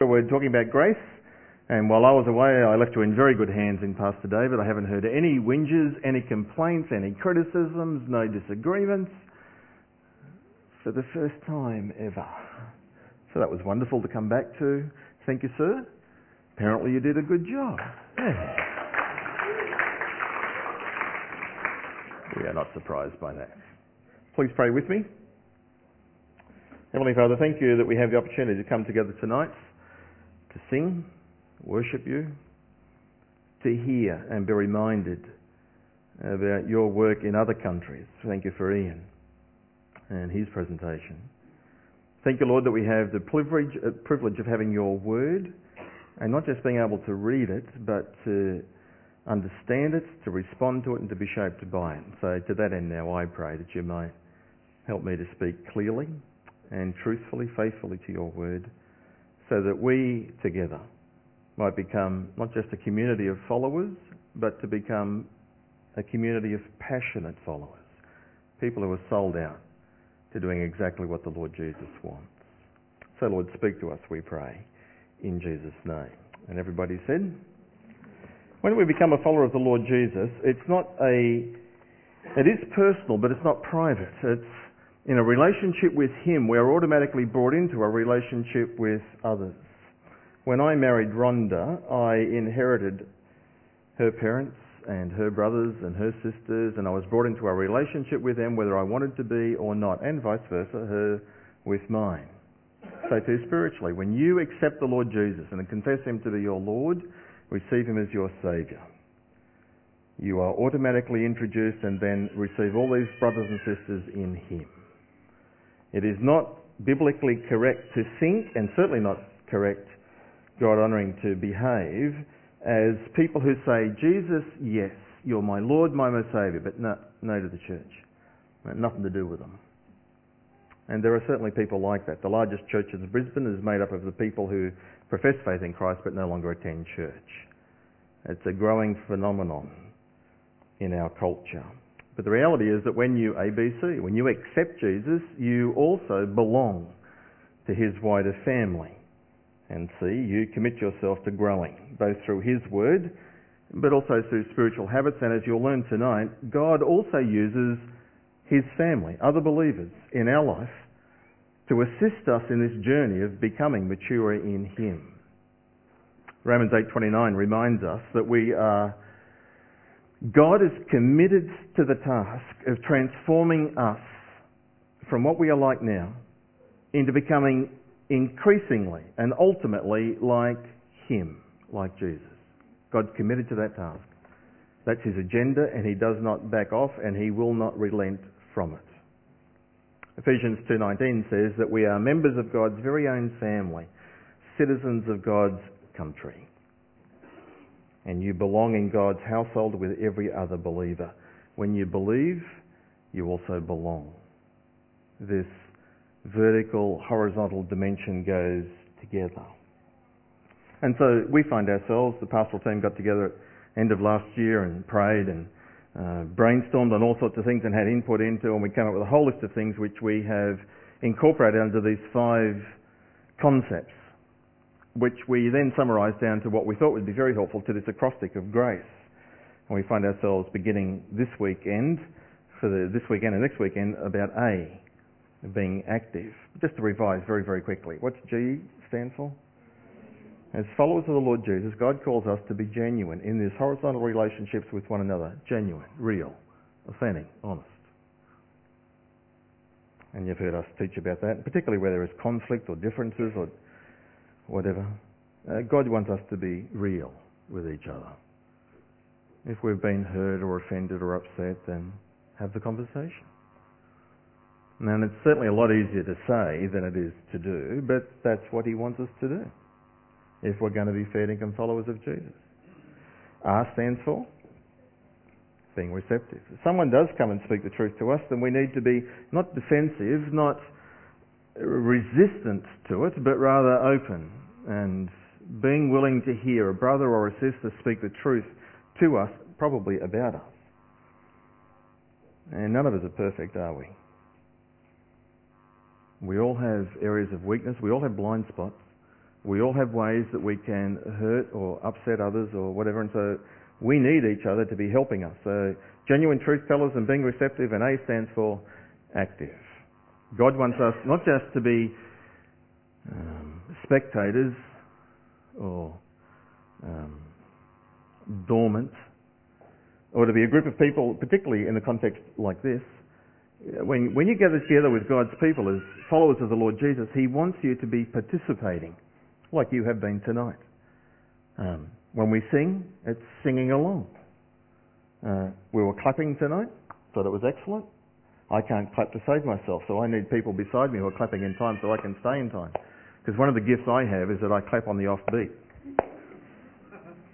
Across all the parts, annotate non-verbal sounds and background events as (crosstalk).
We're talking about grace, and while I was away, I left you in very good hands in Pastor David. I haven't heard any whinges, any complaints, any criticisms, no disagreements for the first time ever. So that was wonderful to come back to. Thank you, sir. Apparently you did a good job. Yeah. We are not surprised by that. Please pray with me. Heavenly Father, thank you that we have the opportunity to come together tonight to sing, worship you, to hear and be reminded about your work in other countries. Thank you for Ian and his presentation. Thank you, Lord, that we have the privilege, uh, privilege of having your word and not just being able to read it, but to understand it, to respond to it, and to be shaped by it. So, to that end, now I pray that you might help me to speak clearly and truthfully, faithfully to your word so that we together might become not just a community of followers, but to become a community of passionate followers. People who are sold out to doing exactly what the Lord Jesus wants. So, Lord, speak to us, we pray, in Jesus' name. And everybody said, when we become a follower of the Lord Jesus, it's not a, it is personal, but it's not private. It's in a relationship with Him, we're automatically brought into a relationship with others. When I married Rhonda, I inherited her parents and her brothers and her sisters, and I was brought into a relationship with them whether I wanted to be or not, and vice versa, her with mine. So too spiritually, when you accept the Lord Jesus and confess Him to be your Lord, receive Him as your Saviour, you are automatically introduced and then receive all these brothers and sisters in Him. It is not biblically correct to think, and certainly not correct, God honouring to behave, as people who say, Jesus, yes, you're my Lord, my Saviour, but no, no to the church. Nothing to do with them. And there are certainly people like that. The largest church in Brisbane is made up of the people who profess faith in Christ but no longer attend church. It's a growing phenomenon in our culture. But the reality is that when you ABC, when you accept Jesus, you also belong to his wider family. And see, you commit yourself to growing, both through his word, but also through spiritual habits. And as you'll learn tonight, God also uses his family, other believers in our life, to assist us in this journey of becoming mature in him. Romans 8:29 reminds us that we are God is committed to the task of transforming us from what we are like now into becoming increasingly and ultimately like Him, like Jesus. God's committed to that task. That's His agenda and He does not back off and He will not relent from it. Ephesians 2.19 says that we are members of God's very own family, citizens of God's country and you belong in God's household with every other believer. When you believe, you also belong. This vertical, horizontal dimension goes together. And so we find ourselves, the pastoral team got together at the end of last year and prayed and uh, brainstormed on all sorts of things and had input into, and we came up with a whole list of things which we have incorporated under these five concepts which we then summarised down to what we thought would be very helpful to this acrostic of grace. And we find ourselves beginning this weekend, for the, this weekend and next weekend, about A, being active. Just to revise very, very quickly. What's G stand for? As followers of the Lord Jesus, God calls us to be genuine in these horizontal relationships with one another. Genuine, real, authentic, honest. And you've heard us teach about that, particularly where there is conflict or differences or whatever. Uh, God wants us to be real with each other. If we've been hurt or offended or upset, then have the conversation. And it's certainly a lot easier to say than it is to do, but that's what he wants us to do if we're going to be and followers of Jesus. R stands for being receptive. If someone does come and speak the truth to us, then we need to be not defensive, not resistant to it, but rather open and being willing to hear a brother or a sister speak the truth to us, probably about us. And none of us are perfect, are we? We all have areas of weakness. We all have blind spots. We all have ways that we can hurt or upset others or whatever, and so we need each other to be helping us. So genuine truth tellers and being receptive, and A stands for active. God wants us not just to be um, spectators or um, dormant, or to be a group of people, particularly in a context like this. When, when you gather together with God's people as followers of the Lord Jesus, He wants you to be participating, like you have been tonight. Um, when we sing, it's singing along. Uh, we were clapping tonight, thought it was excellent. I can't clap to save myself, so I need people beside me who are clapping in time so I can stay in time. Because one of the gifts I have is that I clap on the off beat.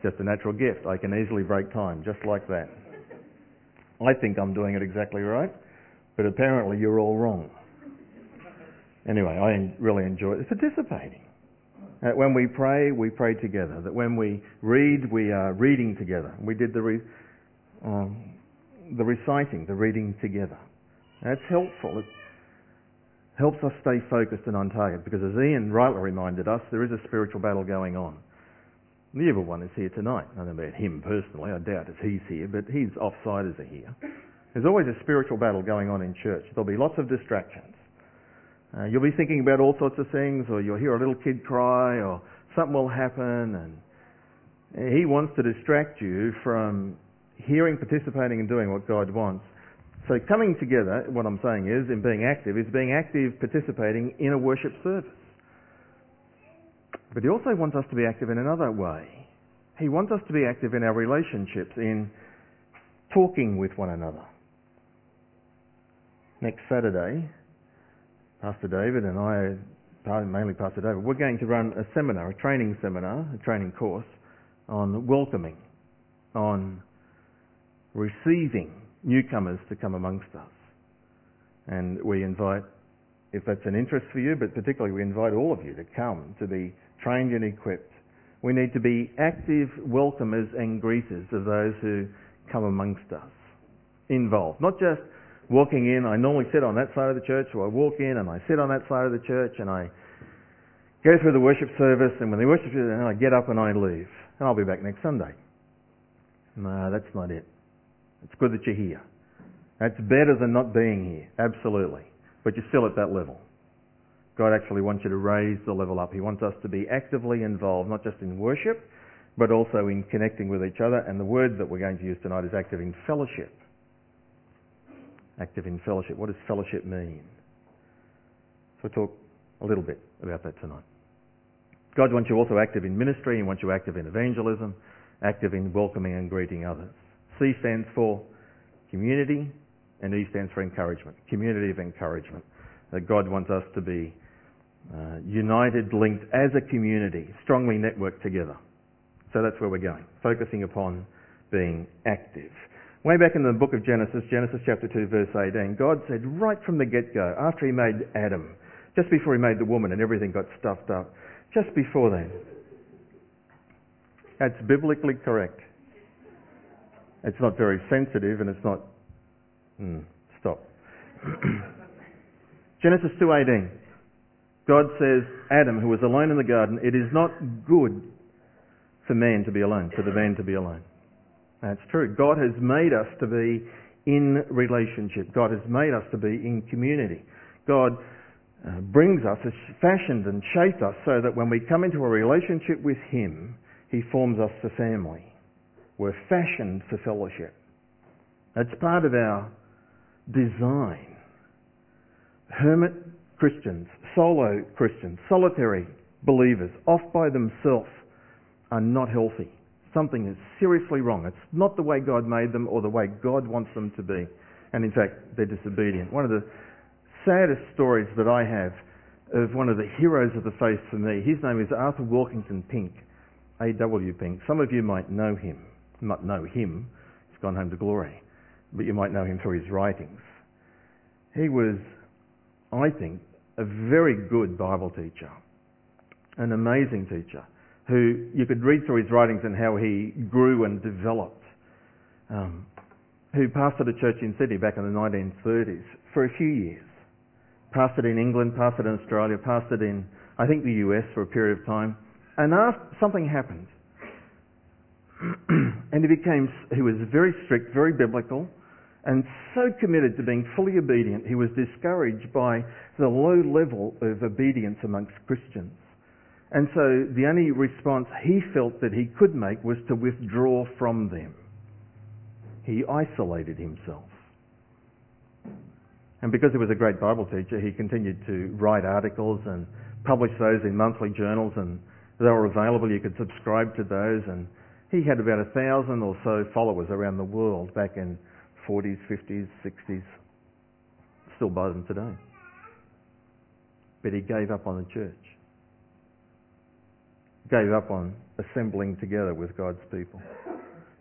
Just a natural gift. I can easily break time, just like that. I think I'm doing it exactly right, but apparently you're all wrong. Anyway, I really enjoy it. It's participating. That when we pray, we pray together. That when we read, we are reading together. We did the, re- um, the reciting, the reading together. That's helpful. It helps us stay focused and on target because as Ian rightly reminded us, there is a spiritual battle going on. The evil one is here tonight. I don't know about him personally. I doubt if he's here, but his offsiders are here. There's always a spiritual battle going on in church. There'll be lots of distractions. Uh, you'll be thinking about all sorts of things, or you'll hear a little kid cry, or something will happen, and he wants to distract you from hearing, participating, and doing what God wants. So coming together, what I'm saying is, in being active, is being active, participating in a worship service. But he also wants us to be active in another way. He wants us to be active in our relationships, in talking with one another. Next Saturday, Pastor David and I, mainly Pastor David, we're going to run a seminar, a training seminar, a training course on welcoming, on receiving newcomers to come amongst us. And we invite, if that's an interest for you, but particularly we invite all of you to come, to be trained and equipped. We need to be active welcomers and greeters of those who come amongst us. Involved. Not just walking in, I normally sit on that side of the church, or I walk in and I sit on that side of the church and I go through the worship service and when the worship is and I get up and I leave. And I'll be back next Sunday. No, that's not it. It's good that you're here. That's better than not being here, absolutely. But you're still at that level. God actually wants you to raise the level up. He wants us to be actively involved, not just in worship, but also in connecting with each other. And the word that we're going to use tonight is active in fellowship. Active in fellowship. What does fellowship mean? So we'll talk a little bit about that tonight. God wants you also active in ministry. He wants you active in evangelism, active in welcoming and greeting others. C stands for community, and E stands for encouragement. Community of encouragement. That God wants us to be uh, united, linked as a community, strongly networked together. So that's where we're going, focusing upon being active. Way back in the book of Genesis, Genesis chapter 2 verse 18, God said right from the get-go, after he made Adam, just before he made the woman and everything got stuffed up, just before then, that's biblically correct. It's not very sensitive and it's not... Hmm, stop. (clears throat) Genesis 2.18. God says, Adam, who was alone in the garden, it is not good for man to be alone, for the man to be alone. That's true. God has made us to be in relationship. God has made us to be in community. God uh, brings us, has fashioned and shaped us so that when we come into a relationship with Him, He forms us for family. We're fashioned for fellowship. That's part of our design. Hermit Christians, solo Christians, solitary believers, off by themselves, are not healthy. Something is seriously wrong. It's not the way God made them or the way God wants them to be. And in fact, they're disobedient. One of the saddest stories that I have of one of the heroes of the faith for me, his name is Arthur Walkington Pink, A.W. Pink. Some of you might know him not know him, he's gone home to glory, but you might know him through his writings. He was, I think, a very good Bible teacher, an amazing teacher, who you could read through his writings and how he grew and developed. Um, who pastored a church in Sydney back in the 1930s for a few years. Pastored in England, pastored in Australia, pastored in, I think, the US for a period of time And after, something happened. (clears throat) and he became, he was very strict, very biblical, and so committed to being fully obedient, he was discouraged by the low level of obedience amongst Christians. And so the only response he felt that he could make was to withdraw from them. He isolated himself. And because he was a great Bible teacher, he continued to write articles and publish those in monthly journals and they were available. You could subscribe to those and he had about a thousand or so followers around the world back in 40s, 50s, 60s. Still buy them today. But he gave up on the church. Gave up on assembling together with God's people.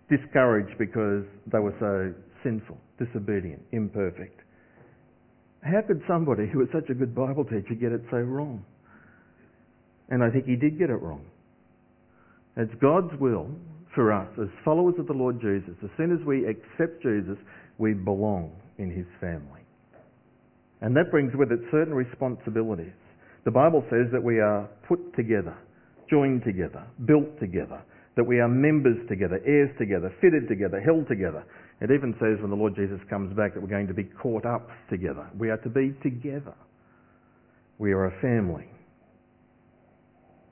Discouraged because they were so sinful, disobedient, imperfect. How could somebody who was such a good Bible teacher get it so wrong? And I think he did get it wrong. It's God's will for us as followers of the Lord Jesus. As soon as we accept Jesus, we belong in his family. And that brings with it certain responsibilities. The Bible says that we are put together, joined together, built together, that we are members together, heirs together, fitted together, held together. It even says when the Lord Jesus comes back that we're going to be caught up together. We are to be together. We are a family.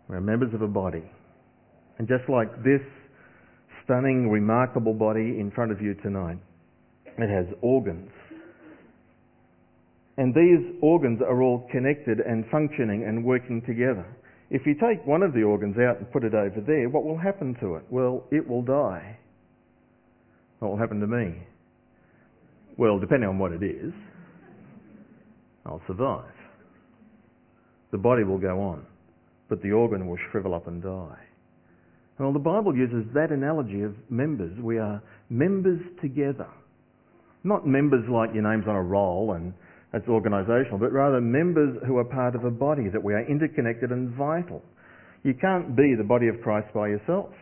We are members of a body. And just like this stunning, remarkable body in front of you tonight, it has organs. And these organs are all connected and functioning and working together. If you take one of the organs out and put it over there, what will happen to it? Well, it will die. What will happen to me? Well, depending on what it is, I'll survive. The body will go on, but the organ will shrivel up and die. Well, the Bible uses that analogy of members. We are members together. Not members like your name's on a roll and that's organisational, but rather members who are part of a body, that we are interconnected and vital. You can't be the body of Christ by yourself.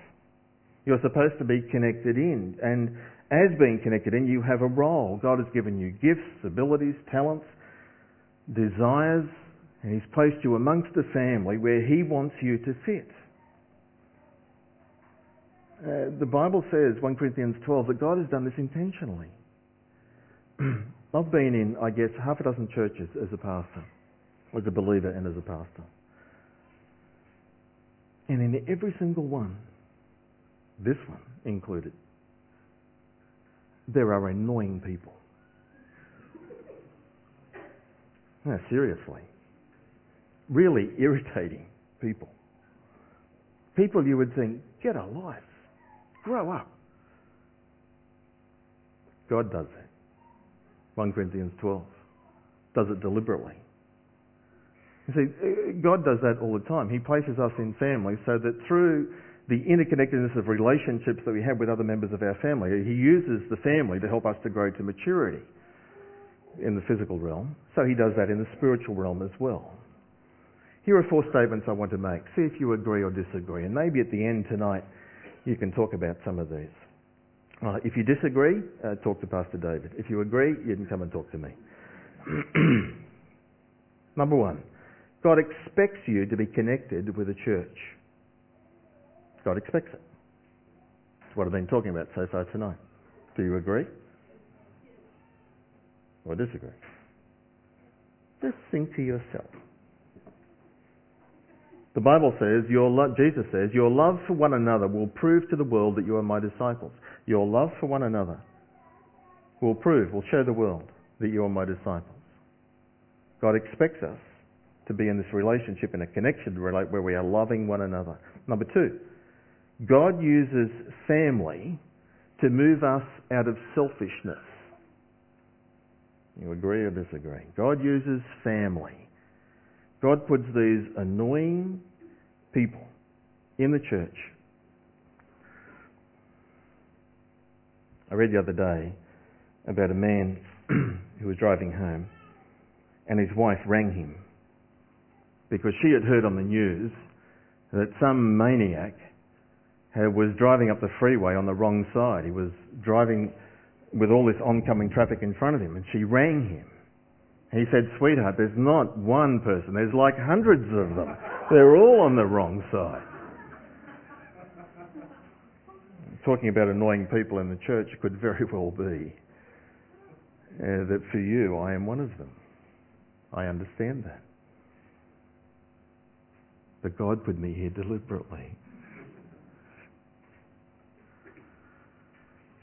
You're supposed to be connected in. And as being connected in, you have a role. God has given you gifts, abilities, talents, desires, and He's placed you amongst a family where He wants you to fit. Uh, the Bible says, 1 Corinthians 12, that God has done this intentionally. (clears throat) I've been in, I guess, half a dozen churches as a pastor, as a believer and as a pastor. And in every single one, this one included, there are annoying people. No, seriously. Really irritating people. People you would think, get a life. Grow up. God does that. 1 Corinthians 12. Does it deliberately. You see, God does that all the time. He places us in families so that through the interconnectedness of relationships that we have with other members of our family, He uses the family to help us to grow to maturity in the physical realm. So He does that in the spiritual realm as well. Here are four statements I want to make. See if you agree or disagree. And maybe at the end tonight, you can talk about some of these. Uh, if you disagree, uh, talk to Pastor David. If you agree, you can come and talk to me. (clears throat) Number one, God expects you to be connected with a church. God expects it. That's what I've been talking about so far tonight. Do you agree? Or disagree? Just think to yourself. The Bible says, your lo- Jesus says, your love for one another will prove to the world that you are my disciples. Your love for one another will prove, will show the world that you are my disciples. God expects us to be in this relationship, in a connection where we are loving one another. Number two, God uses family to move us out of selfishness. You agree or disagree? God uses family. God puts these annoying people in the church. I read the other day about a man (clears throat) who was driving home and his wife rang him because she had heard on the news that some maniac was driving up the freeway on the wrong side. He was driving with all this oncoming traffic in front of him and she rang him. He said, sweetheart, there's not one person, there's like hundreds of them. They're all on the wrong side. Talking about annoying people in the church could very well be uh, that for you, I am one of them. I understand that. But God put me here deliberately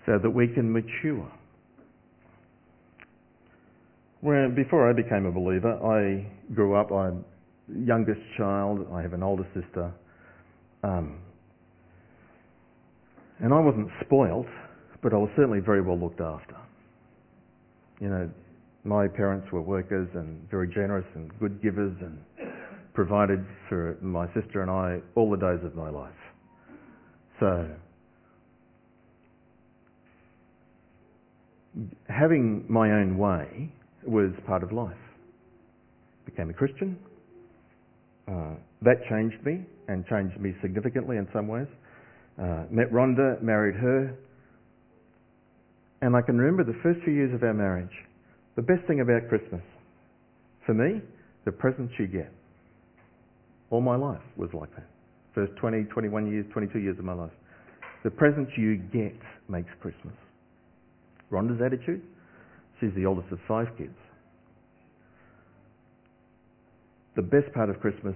so that we can mature when, before I became a believer, I grew up, I'm youngest child, I have an older sister, um, and I wasn't spoilt, but I was certainly very well looked after. You know, my parents were workers and very generous and good givers and provided for my sister and I all the days of my life. So, having my own way was part of life. Became a Christian. Uh, that changed me and changed me significantly in some ways. Uh, met Rhonda, married her, and I can remember the first few years of our marriage. The best thing about Christmas, for me, the presents you get. All my life was like that. First 20, 21 years, 22 years of my life. The presents you get makes Christmas. Rhonda's attitude, she's the oldest of five kids. The best part of Christmas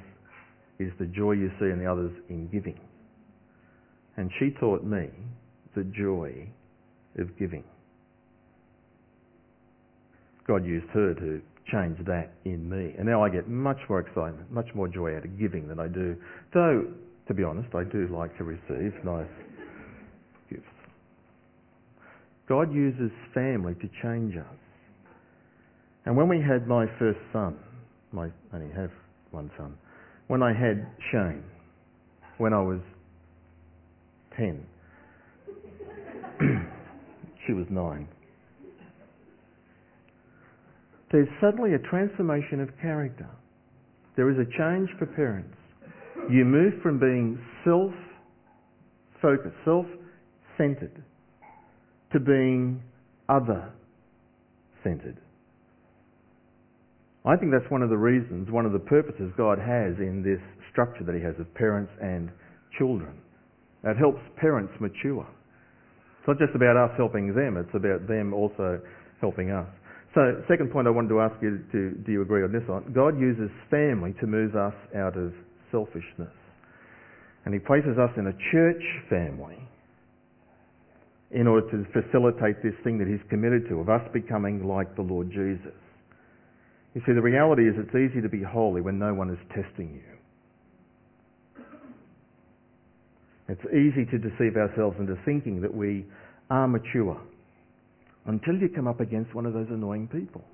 is the joy you see in the others in giving. And she taught me the joy of giving. God used her to change that in me. And now I get much more excitement, much more joy out of giving than I do. Though, to be honest, I do like to receive nice. God uses family to change us. And when we had my first son, I only have one son, when I had Shane, when I was 10, (coughs) she was 9, there's suddenly a transformation of character. There is a change for parents. You move from being self-focused, self-centered, to being other-centered. I think that's one of the reasons, one of the purposes God has in this structure that He has of parents and children. That helps parents mature. It's not just about us helping them, it's about them also helping us. So, second point I wanted to ask you to, do you agree on this one? God uses family to move us out of selfishness. And He places us in a church family in order to facilitate this thing that He's committed to, of us becoming like the Lord Jesus. You see, the reality is it's easy to be holy when no one is testing you. It's easy to deceive ourselves into thinking that we are mature until you come up against one of those annoying people.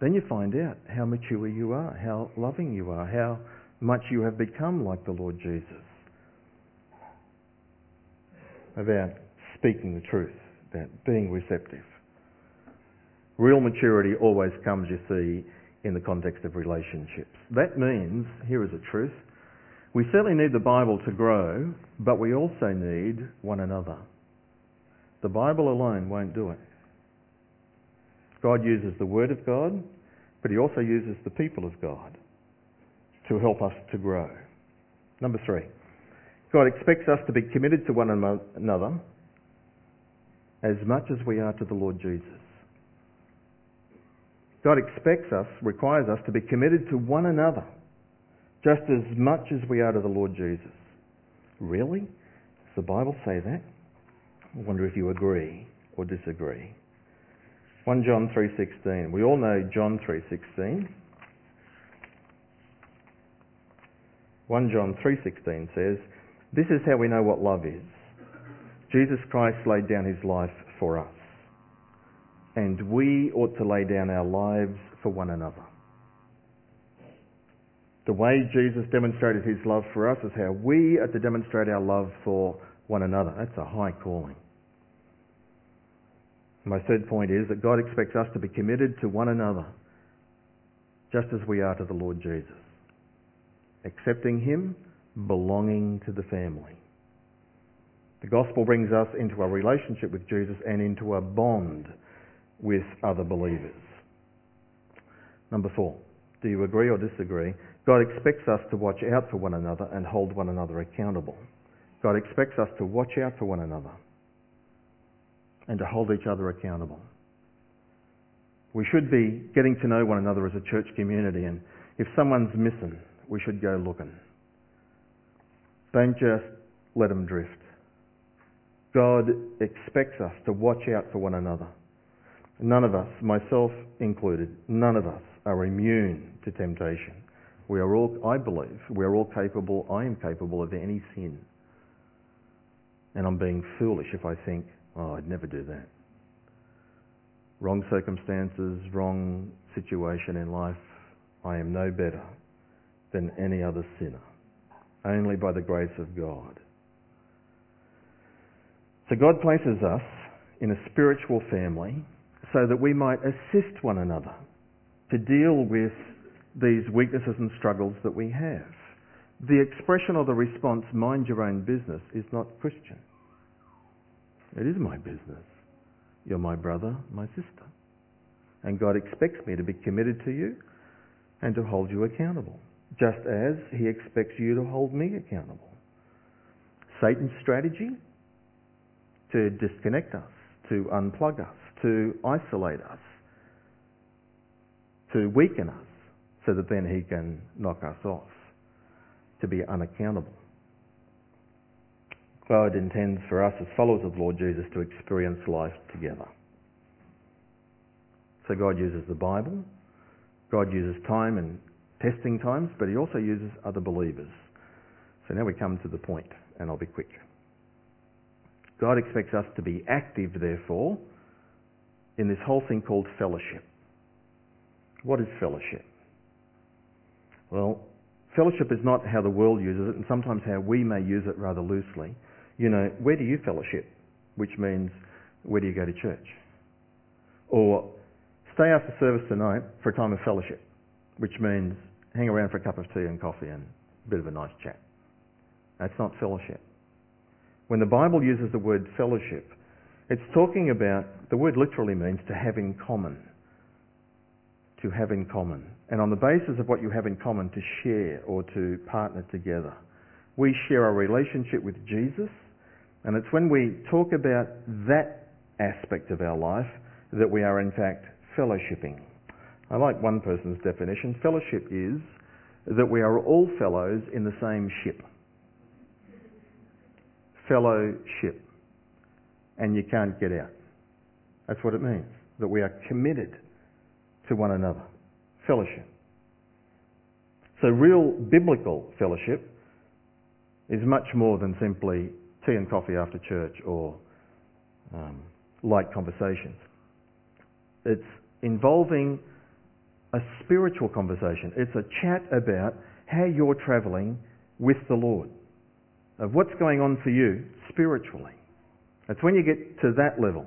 Then you find out how mature you are, how loving you are, how much you have become like the Lord Jesus. About speaking the truth, about being receptive. Real maturity always comes, you see, in the context of relationships. That means, here is a truth, we certainly need the Bible to grow, but we also need one another. The Bible alone won't do it. God uses the Word of God, but He also uses the people of God to help us to grow. Number three, God expects us to be committed to one another as much as we are to the Lord Jesus. God expects us, requires us to be committed to one another just as much as we are to the Lord Jesus. Really? Does the Bible say that? I wonder if you agree or disagree. 1 John 3.16. We all know John 3.16. 1 John 3.16 says, This is how we know what love is. Jesus Christ laid down his life for us. And we ought to lay down our lives for one another. The way Jesus demonstrated his love for us is how we are to demonstrate our love for one another. That's a high calling. My third point is that God expects us to be committed to one another, just as we are to the Lord Jesus. Accepting Him, belonging to the family. The gospel brings us into a relationship with Jesus and into a bond with other believers. Number four, do you agree or disagree? God expects us to watch out for one another and hold one another accountable. God expects us to watch out for one another and to hold each other accountable. We should be getting to know one another as a church community, and if someone's missing, we should go looking. Don't just let them drift. God expects us to watch out for one another. None of us, myself included, none of us are immune to temptation. We are all, I believe, we are all capable, I am capable of any sin. And I'm being foolish if I think, oh, I'd never do that. Wrong circumstances, wrong situation in life, I am no better than any other sinner, only by the grace of God. So God places us in a spiritual family so that we might assist one another to deal with these weaknesses and struggles that we have. The expression or the response, mind your own business, is not Christian. It is my business. You're my brother, my sister. And God expects me to be committed to you and to hold you accountable, just as He expects you to hold me accountable. Satan's strategy to disconnect us, to unplug us, to isolate us, to weaken us, so that then he can knock us off, to be unaccountable. God intends for us as followers of Lord Jesus to experience life together. So God uses the Bible, God uses time and testing times, but he also uses other believers. So now we come to the point, and I'll be quick. God expects us to be active, therefore, in this whole thing called fellowship. What is fellowship? Well, fellowship is not how the world uses it, and sometimes how we may use it rather loosely. You know, where do you fellowship? Which means, where do you go to church? Or stay after service tonight for a time of fellowship, which means hang around for a cup of tea and coffee and a bit of a nice chat. That's not fellowship. When the Bible uses the word fellowship, it's talking about, the word literally means to have in common. To have in common. And on the basis of what you have in common, to share or to partner together. We share our relationship with Jesus, and it's when we talk about that aspect of our life that we are in fact fellowshipping. I like one person's definition. Fellowship is that we are all fellows in the same ship. Fellowship and you can't get out. That's what it means. That we are committed to one another. Fellowship. So real biblical fellowship is much more than simply tea and coffee after church or um, light conversations. It's involving a spiritual conversation. It's a chat about how you're travelling with the Lord, of what's going on for you spiritually. It's when you get to that level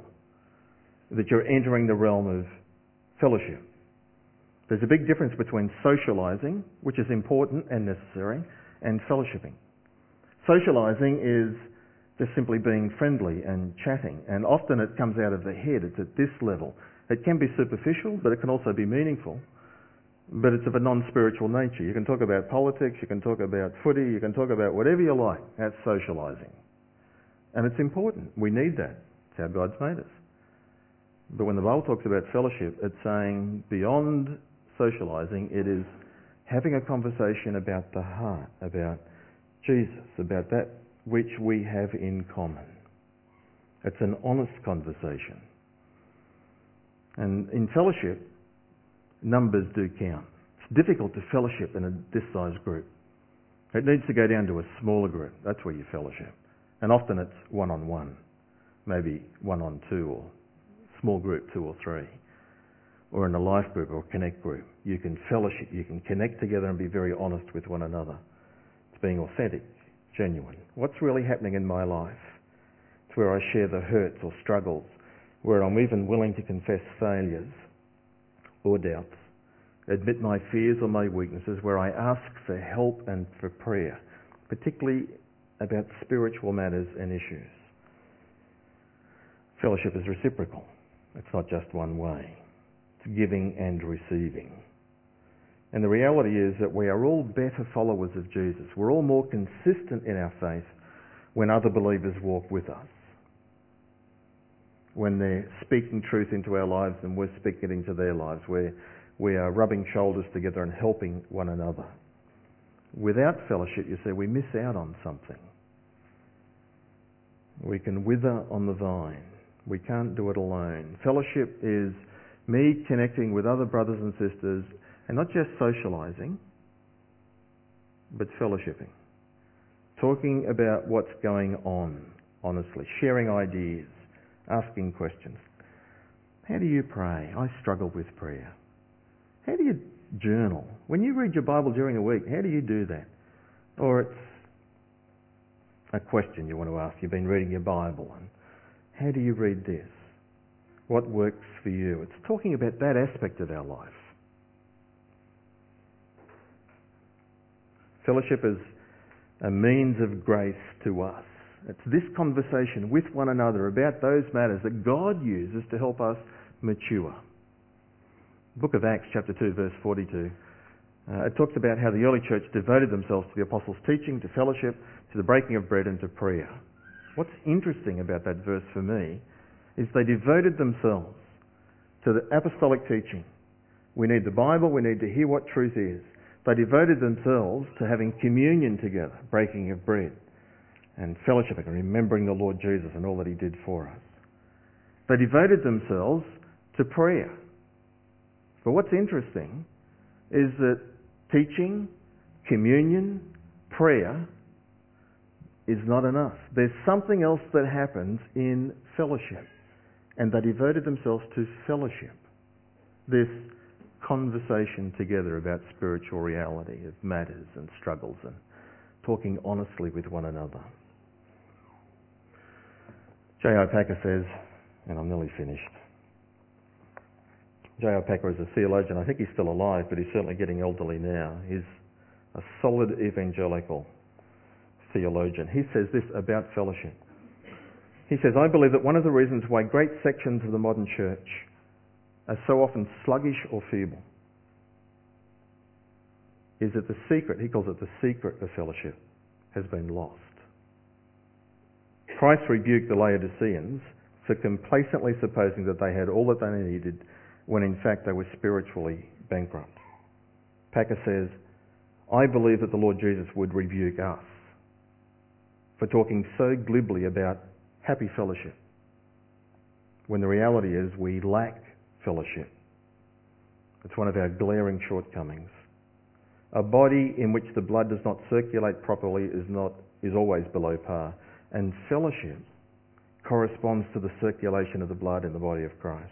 that you're entering the realm of fellowship. There's a big difference between socializing, which is important and necessary, and fellowshipping. Socializing is just simply being friendly and chatting, and often it comes out of the head. It's at this level. It can be superficial, but it can also be meaningful. But it's of a non-spiritual nature. You can talk about politics, you can talk about footy, you can talk about whatever you like. That's socializing. And it's important. We need that. It's how God's made us. But when the Bible talks about fellowship, it's saying beyond socializing, it is having a conversation about the heart, about Jesus, about that which we have in common. It's an honest conversation. And in fellowship, numbers do count. It's difficult to fellowship in a this size group. It needs to go down to a smaller group. That's where you fellowship. And often it's one on one, maybe one on two or small group two or three. Or in a life group or connect group. You can fellowship, you can connect together and be very honest with one another. It's being authentic, genuine. What's really happening in my life? It's where I share the hurts or struggles, where I'm even willing to confess failures or doubts, admit my fears or my weaknesses, where I ask for help and for prayer, particularly about spiritual matters and issues. Fellowship is reciprocal. It's not just one way. It's giving and receiving. And the reality is that we are all better followers of Jesus. We're all more consistent in our faith when other believers walk with us. When they're speaking truth into our lives and we're speaking it into their lives, where we are rubbing shoulders together and helping one another. Without fellowship, you see, we miss out on something. We can wither on the vine. We can't do it alone. Fellowship is me connecting with other brothers and sisters and not just socializing, but fellowshipping. Talking about what's going on, honestly. Sharing ideas. Asking questions. How do you pray? I struggle with prayer. How do you journal? When you read your Bible during the week, how do you do that? Or it's a question you want to ask. You've been reading your Bible and how do you read this? What works for you? It's talking about that aspect of our life. Fellowship is a means of grace to us. It's this conversation with one another about those matters that God uses to help us mature. Book of Acts, chapter 2, verse 42. Uh, it talks about how the early church devoted themselves to the apostles' teaching, to fellowship, to the breaking of bread, and to prayer. What's interesting about that verse for me is they devoted themselves to the apostolic teaching. We need the Bible, we need to hear what truth is. They devoted themselves to having communion together, breaking of bread, and fellowshipping, and remembering the Lord Jesus and all that he did for us. They devoted themselves to prayer. But what's interesting is that teaching, communion, prayer is not enough. There's something else that happens in fellowship. And they devoted themselves to fellowship. This conversation together about spiritual reality of matters and struggles and talking honestly with one another. J.I. Packer says, and I'm nearly finished. J.I. Packer is a theologian. I think he's still alive, but he's certainly getting elderly now. He's a solid evangelical theologian. He says this about fellowship. He says, I believe that one of the reasons why great sections of the modern church are so often sluggish or feeble is that the secret, he calls it the secret of fellowship, has been lost. Christ rebuked the Laodiceans for complacently supposing that they had all that they needed when in fact they were spiritually bankrupt. Packer says, I believe that the Lord Jesus would rebuke us for talking so glibly about happy fellowship when the reality is we lack fellowship. It's one of our glaring shortcomings. A body in which the blood does not circulate properly is, not, is always below par. And fellowship corresponds to the circulation of the blood in the body of Christ.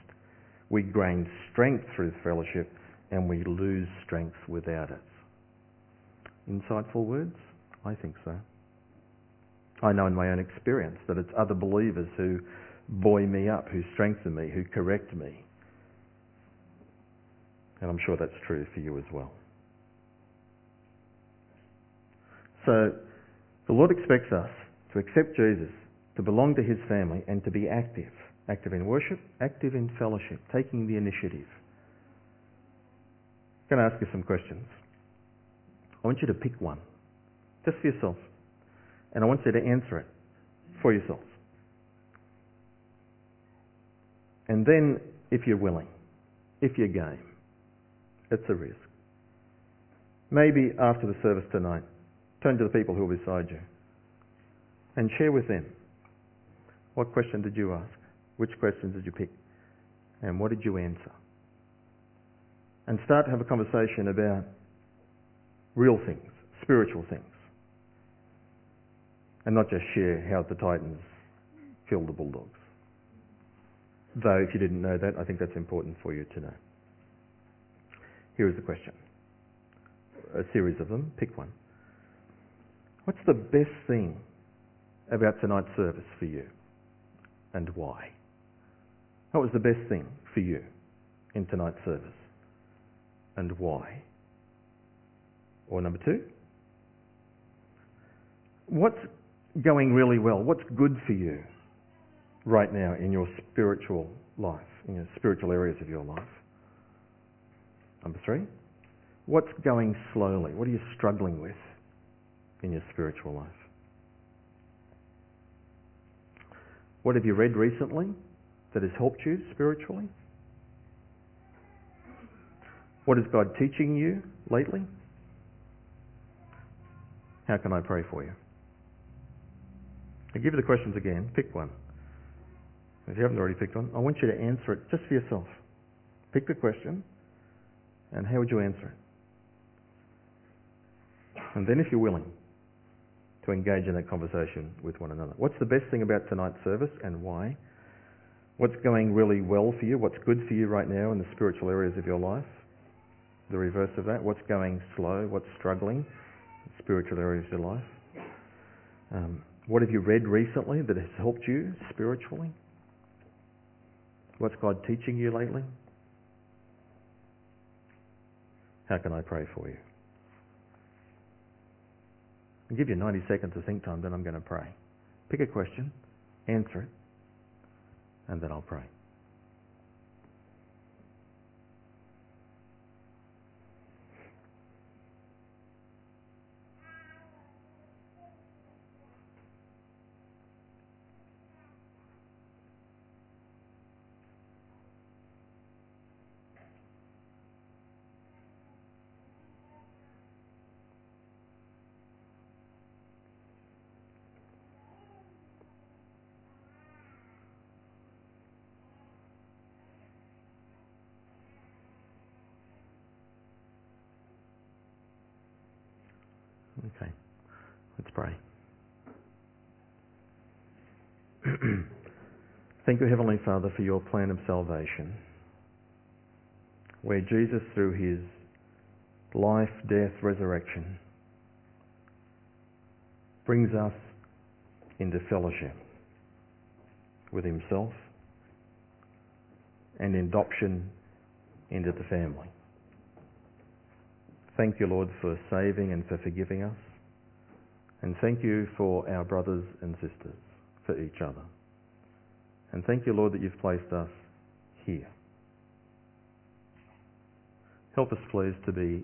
We gain strength through fellowship and we lose strength without it. Insightful words? I think so. I know in my own experience that it's other believers who buoy me up, who strengthen me, who correct me. And I'm sure that's true for you as well. So, the Lord expects us to accept Jesus, to belong to his family, and to be active. Active in worship, active in fellowship, taking the initiative. I'm going to ask you some questions. I want you to pick one, just for yourself. And I want you to answer it for yourself. And then, if you're willing, if you're game, it's a risk. Maybe after the service tonight, turn to the people who are beside you and share with them what question did you ask? Which questions did you pick? And what did you answer? And start to have a conversation about real things, spiritual things and not just share how the Titans killed the Bulldogs. Though, if you didn't know that, I think that's important for you to know. Here is the question. A series of them. Pick one. What's the best thing about tonight's service for you? And why? What was the best thing for you in tonight's service? And why? Or number two, what's going really well? What's good for you right now in your spiritual life, in your spiritual areas of your life? Number three, what's going slowly? What are you struggling with in your spiritual life? What have you read recently that has helped you spiritually? What is God teaching you lately? How can I pray for you? I give you the questions again. Pick one. If you haven't already picked one, I want you to answer it just for yourself. Pick the question, and how would you answer it? And then, if you're willing, to engage in that conversation with one another. What's the best thing about tonight's service and why? What's going really well for you? What's good for you right now in the spiritual areas of your life? The reverse of that. What's going slow? What's struggling? Spiritual areas of your life. Um, what have you read recently that has helped you spiritually? What's God teaching you lately? How can I pray for you? I'll give you 90 seconds of think time, then I'm going to pray. Pick a question, answer it, and then I'll pray. Thank you, Heavenly Father, for your plan of salvation, where Jesus, through his life, death, resurrection, brings us into fellowship with himself and adoption into the family. Thank you, Lord, for saving and for forgiving us. And thank you for our brothers and sisters, for each other. And thank you, Lord, that you've placed us here. Help us, please, to be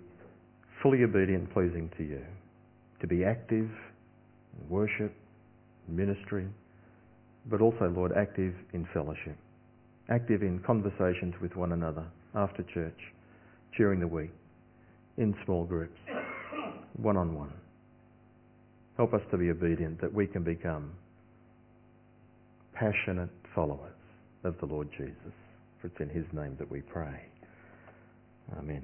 fully obedient and pleasing to you, to be active in worship, ministry, but also, Lord, active in fellowship, active in conversations with one another after church, during the week, in small groups, one on one. Help us to be obedient that we can become passionate followers of the Lord Jesus. For it's in his name that we pray. Amen.